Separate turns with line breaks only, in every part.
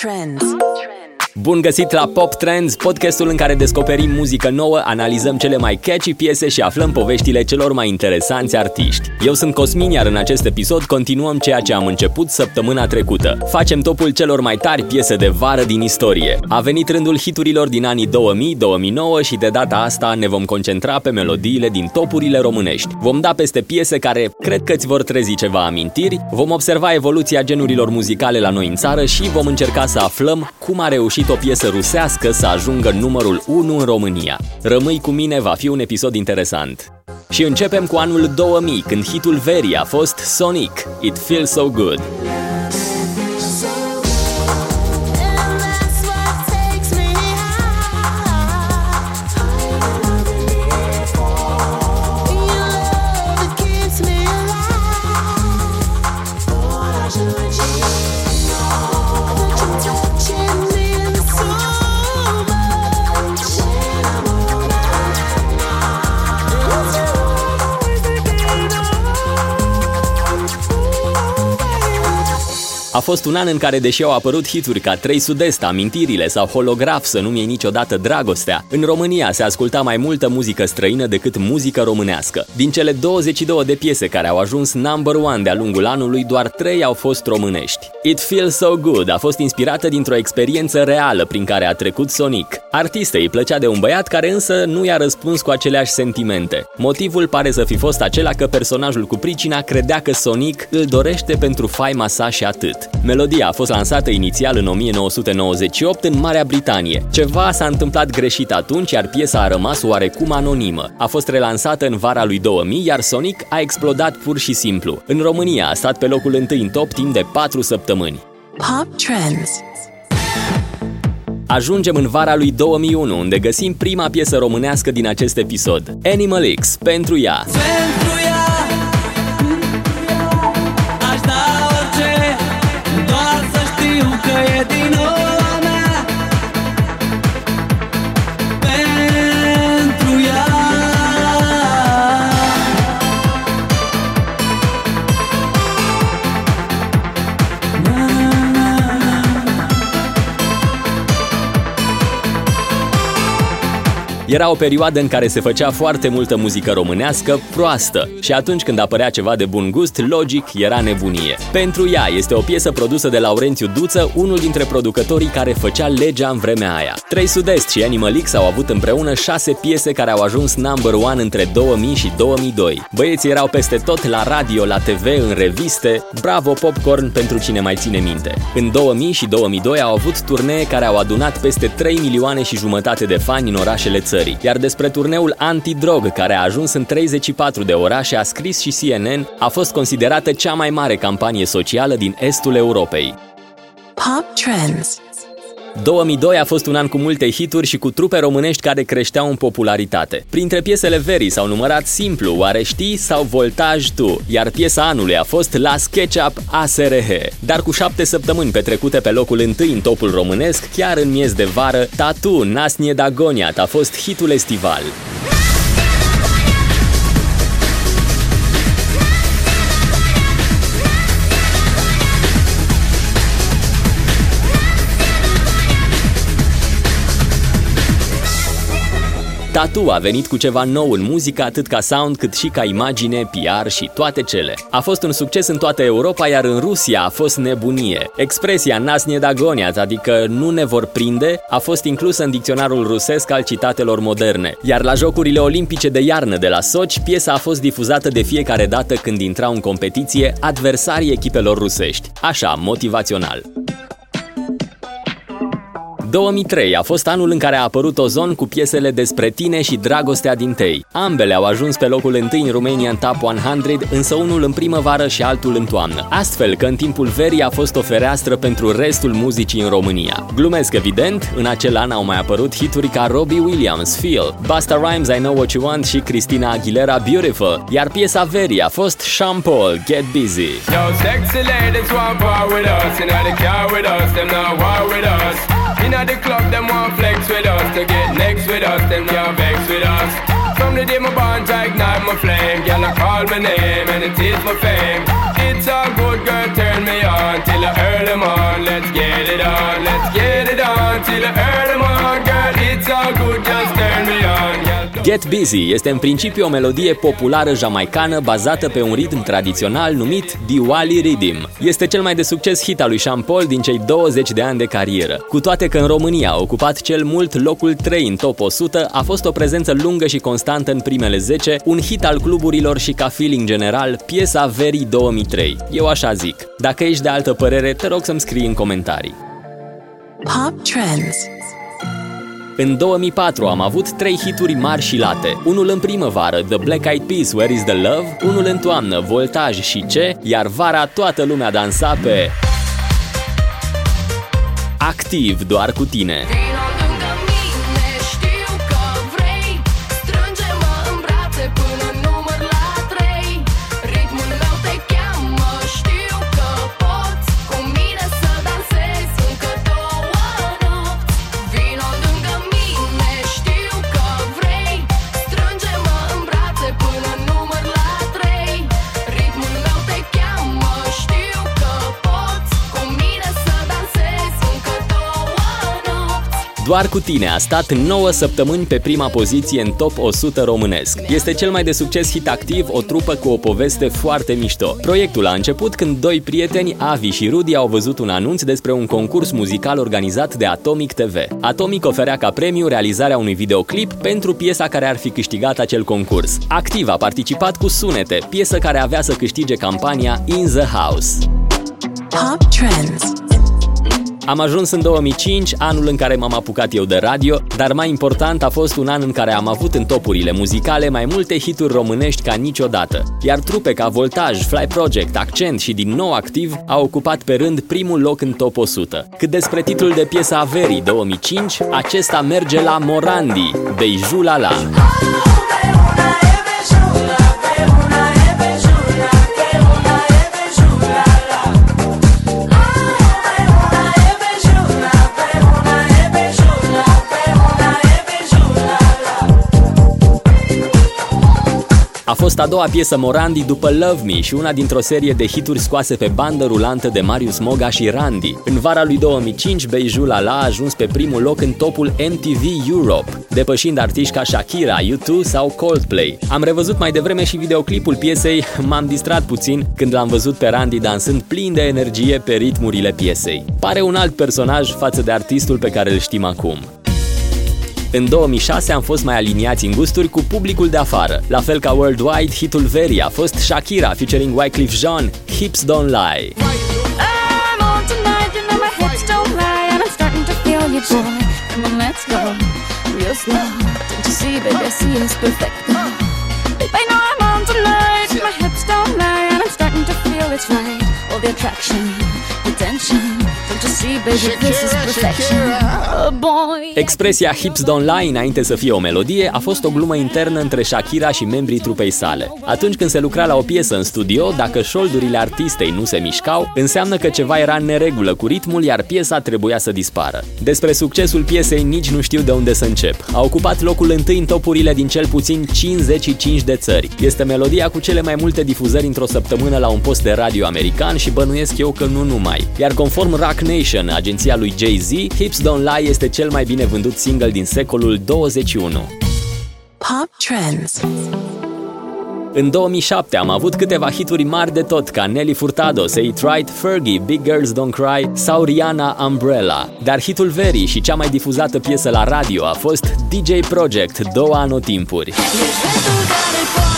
Trends.
Bun găsit la Pop Trends, podcastul în care descoperim muzică nouă, analizăm cele mai catchy piese și aflăm poveștile celor mai interesanți artiști. Eu sunt Cosmin, iar în acest episod continuăm ceea ce am început săptămâna trecută. Facem topul celor mai tari piese de vară din istorie. A venit rândul hiturilor din anii 2000-2009 și de data asta ne vom concentra pe melodiile din topurile românești. Vom da peste piese care cred că îți vor trezi ceva amintiri, vom observa evoluția genurilor muzicale la noi în țară și vom încerca să aflăm cum a reușit o piesă rusească să ajungă numărul 1 în România. Rămâi cu mine, va fi un episod interesant. Și începem cu anul 2000, când hitul verii a fost Sonic, It Feels So Good. A fost un an în care, deși au apărut hituri ca Trei Sud-Est, Amintirile sau Holograf să nu-mi iei niciodată dragostea, în România se asculta mai multă muzică străină decât muzică românească. Din cele 22 de piese care au ajuns number one de-a lungul anului, doar 3 au fost românești. It Feels So Good a fost inspirată dintr-o experiență reală prin care a trecut Sonic. Artistei îi plăcea de un băiat care însă nu i-a răspuns cu aceleași sentimente. Motivul pare să fi fost acela că personajul cu pricina credea că Sonic îl dorește pentru faima sa și atât. Melodia a fost lansată inițial în 1998 în Marea Britanie. Ceva s-a întâmplat greșit atunci, iar piesa a rămas oarecum anonimă. A fost relansată în vara lui 2000, iar Sonic a explodat pur și simplu. În România a stat pe locul întâi în top timp de 4 săptămâni.
Pop Trends.
Ajungem în vara lui 2001, unde găsim prima piesă românească din acest episod. Animal X, pentru ea.
Pentru
Era o perioadă în care se făcea foarte multă muzică românească proastă și atunci când apărea ceva de bun gust, logic, era nebunie. Pentru ea este o piesă produsă de Laurențiu Duță, unul dintre producătorii care făcea legea în vremea aia. Trei Sud-Est și Animal X au avut împreună șase piese care au ajuns number one între 2000 și 2002. Băieții erau peste tot la radio, la TV, în reviste, bravo popcorn pentru cine mai ține minte. În 2000 și 2002 au avut turnee care au adunat peste 3 milioane și jumătate de fani în orașele țării. Iar despre turneul Antidrog, care a ajuns în 34 de orașe, a scris și CNN, a fost considerată cea mai mare campanie socială din estul Europei.
Pop Trends.
2002 a fost un an cu multe hituri și cu trupe românești care creșteau în popularitate. Printre piesele verii s-au numărat Simplu, Oare știi sau Voltaj tu, iar piesa anului a fost La SketchUp ASRH. Dar cu șapte săptămâni petrecute pe locul întâi în topul românesc, chiar în miez de vară, Tatu, Nasnie Dagoniat a fost hitul estival. Tatu a venit cu ceva nou în muzică, atât ca sound cât și ca imagine, PR și toate cele. A fost un succes în toată Europa, iar în Rusia a fost nebunie. Expresia Nasnie Dagoniat, adică nu ne vor prinde, a fost inclusă în dicționarul rusesc al citatelor moderne. Iar la Jocurile Olimpice de iarnă de la Sochi, piesa a fost difuzată de fiecare dată când intrau în competiție adversarii echipelor rusești. Așa, motivațional. 2003 a fost anul în care a apărut Ozon cu piesele despre tine și dragostea din tei. Ambele au ajuns pe locul întâi în Romanian Top 100, însă unul în primăvară și altul în toamnă. Astfel că în timpul verii a fost o fereastră pentru restul muzicii în România. Glumesc evident, în acel an au mai apărut hituri ca Robbie Williams, Feel, Busta Rhymes, I Know What You Want și Christina Aguilera, Beautiful, iar piesa verii a fost Sean Paul, Get Busy.
Yo, sexy ladies want part with us. You know they car with us, them not war with us. Inna the club, them want flex with us. To get next with us, them can't vex with us. From the day my bond, I ignite my flame. Girl, I call my name and it is my fame. It's all good, girl, turn me on till till the early morn. Let's get it on, let's get it on till the early morn. Girl, it's all good, just turn me on.
Get Busy este în principiu o melodie populară jamaicană bazată pe un ritm tradițional numit Diwali Rhythm. Este cel mai de succes hit al lui Sean Paul din cei 20 de ani de carieră. Cu toate că în România a ocupat cel mult locul 3 în top 100, a fost o prezență lungă și constantă în primele 10, un hit al cluburilor și ca feeling general, piesa Very 2003. Eu așa zic. Dacă ești de altă părere, te rog să-mi scrii în comentarii.
Pop Trends.
În 2004 am avut trei hituri mari și late. Unul în primăvară, The Black Eyed Peas, Where is the Love? Unul în toamnă, Voltaj și Ce? Iar vara toată lumea dansa pe... Activ, doar cu tine.
Vino
Doar cu tine a stat 9 săptămâni pe prima poziție în top 100 românesc. Este cel mai de succes hit activ, o trupă cu o poveste foarte mișto. Proiectul a început când doi prieteni, Avi și Rudi, au văzut un anunț despre un concurs muzical organizat de Atomic TV. Atomic oferea ca premiu realizarea unui videoclip pentru piesa care ar fi câștigat acel concurs. Activ a participat cu Sunete, piesă care avea să câștige campania In the House.
Pop Trends.
Am ajuns în 2005, anul în care m-am apucat eu de radio, dar mai important a fost un an în care am avut în topurile muzicale mai multe hituri românești ca niciodată. Iar trupe ca Voltaj, Fly Project, Accent și din nou activ au ocupat pe rând primul loc în top 100. Cât despre titlul de piesa Averii 2005, acesta merge la Morandi, Beiju la la. A fost a doua piesă Morandi după Love Me și una dintr-o serie de hituri scoase pe bandă rulantă de Marius Moga și Randy. În vara lui 2005, Beiju La La a ajuns pe primul loc în topul MTV Europe, depășind artiști ca Shakira, U2 sau Coldplay. Am revăzut mai devreme și videoclipul piesei, m-am distrat puțin când l-am văzut pe Randy dansând plin de energie pe ritmurile piesei. Pare un alt personaj față de artistul pe care îl știm acum. În 2006 am fost mai aliniați în gusturi cu publicul de afară. La fel ca Worldwide, hitul verii a fost Shakira featuring Wyclef Jean, Hips Don't Lie.
I'm on tonight, you know my hips don't lie, and I'm starting to feel you, boy. Come on, let's go, real slow. Don't you see, baby, I see it's perfect. Babe, I know I'm on tonight, my hips don't lie, and I'm starting to feel it's right. All the attraction, the tension. Don't you see, baby, this is perfection. Oh boy.
Expresia Hips Don't Lie înainte să fie o melodie a fost o glumă internă între Shakira și membrii trupei sale. Atunci când se lucra la o piesă în studio, dacă șoldurile artistei nu se mișcau, înseamnă că ceva era în neregulă cu ritmul, iar piesa trebuia să dispară. Despre succesul piesei nici nu știu de unde să încep. A ocupat locul întâi în topurile din cel puțin 55 de țări. Este melodia cu cele mai multe difuzări într-o săptămână la un post de radio american și bănuiesc eu că nu numai. Iar conform Rock Nation, agenția lui Jay-Z, Hips Don't Lie este cel mai bine vândut single din secolul 21.
Pop Trends.
În 2007 am avut câteva hituri mari de tot, ca Nelly Furtado, Say It Right, Fergie, Big Girls Don't Cry sau Rihanna Umbrella. Dar hitul verii și cea mai difuzată piesă la radio a fost DJ Project, două anotimpuri.
Ești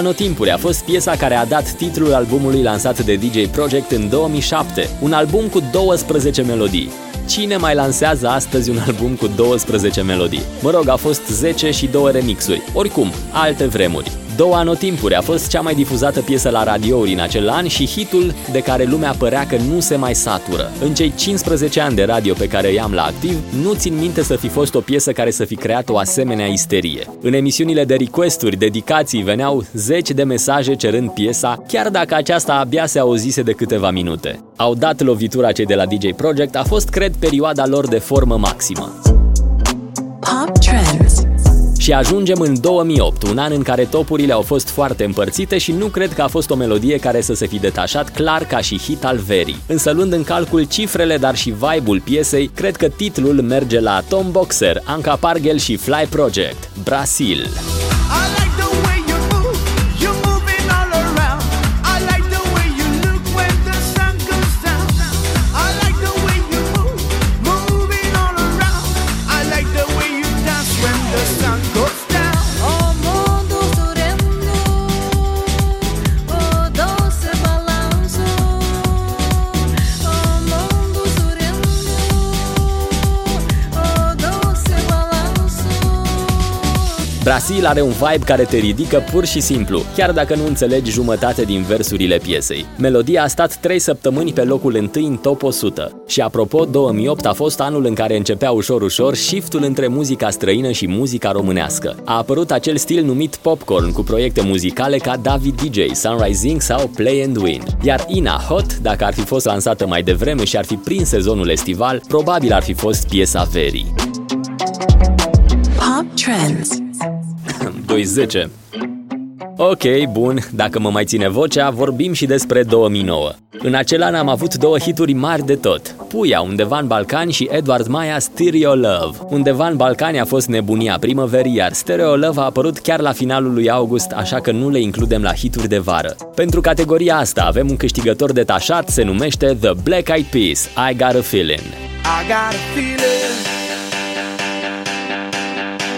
anotimpuri
a fost piesa care a dat titlul albumului lansat de DJ Project în 2007, un album cu 12 melodii. Cine mai lansează astăzi un album cu 12 melodii? Mă rog, a fost 10 și două remixuri. Oricum, alte vremuri. Două anotimpuri a fost cea mai difuzată piesă la radiouri în acel an și hitul de care lumea părea că nu se mai satură. În cei 15 ani de radio pe care i-am la activ, nu țin minte să fi fost o piesă care să fi creat o asemenea isterie. În emisiunile de requesturi, dedicații, veneau zeci de mesaje cerând piesa, chiar dacă aceasta abia se auzise de câteva minute. Au dat lovitura cei de la DJ Project, a fost, cred, perioada lor de formă maximă.
Pop Trends.
Și ajungem în 2008, un an în care topurile au fost foarte împărțite și nu cred că a fost o melodie care să se fi detașat clar ca și hit al verii. Însă luând în calcul cifrele, dar și vibe-ul piesei, cred că titlul merge la Tom Boxer, Anca Pargel și Fly Project, Brasil.
I like
Brasil are un vibe care te ridică pur și simplu, chiar dacă nu înțelegi jumătate din versurile piesei. Melodia a stat 3 săptămâni pe locul întâi în top 100. Și apropo, 2008 a fost anul în care începea ușor-ușor shiftul între muzica străină și muzica românească. A apărut acel stil numit popcorn cu proiecte muzicale ca David DJ, Sunrising sau Play and Win. Iar Ina Hot, dacă ar fi fost lansată mai devreme și ar fi prins sezonul estival, probabil ar fi fost piesa verii.
Pop Trends.
210. Ok, bun, dacă mă mai ține vocea, vorbim și despre 2009. În acel an am avut două hituri mari de tot. Puia, undeva în Balcani și Edward Maia, Stereo Love. Undeva în Balcani a fost nebunia primăverii, iar Stereo Love a apărut chiar la finalul lui august, așa că nu le includem la hituri de vară. Pentru categoria asta avem un câștigător detașat, se numește The Black Eyed Peas, I Got a Feeling.
I got a feeling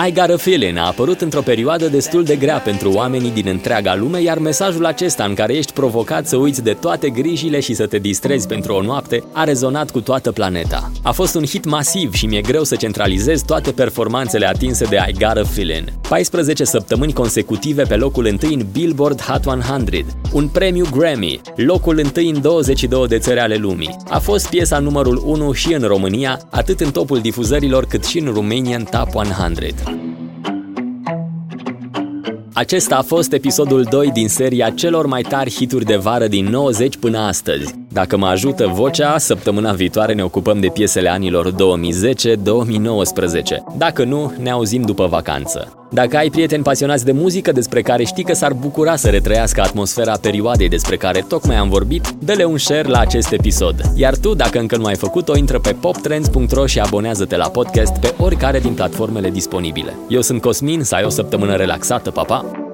A feeling.
I Got a Feeling a apărut într-o perioadă destul de grea pentru oamenii din întreaga lume, iar mesajul acesta în care ești provocat să uiți de toate grijile și să te distrezi pentru o noapte a rezonat cu toată planeta. A fost un hit masiv și mi-e greu să centralizez toate performanțele atinse de I Got a Feeling. 14 săptămâni consecutive pe locul întâi în Billboard Hot 100, un premiu Grammy, locul întâi în 22 de țări ale lumii. A fost piesa numărul 1 și în România, atât în topul difuzărilor cât și în Romanian Top 100. Acesta a fost episodul 2 din seria celor mai tari hituri de vară din 90 până astăzi. Dacă mă ajută vocea, săptămâna viitoare ne ocupăm de piesele anilor 2010-2019. Dacă nu, ne auzim după vacanță. Dacă ai prieteni pasionați de muzică despre care știi că s-ar bucura să retrăiască atmosfera perioadei despre care tocmai am vorbit, dă-le un share la acest episod. Iar tu, dacă încă nu ai făcut-o, intră pe poptrends.ro și abonează-te la podcast pe oricare din platformele disponibile. Eu sunt Cosmin, să ai o săptămână relaxată, papa! Pa!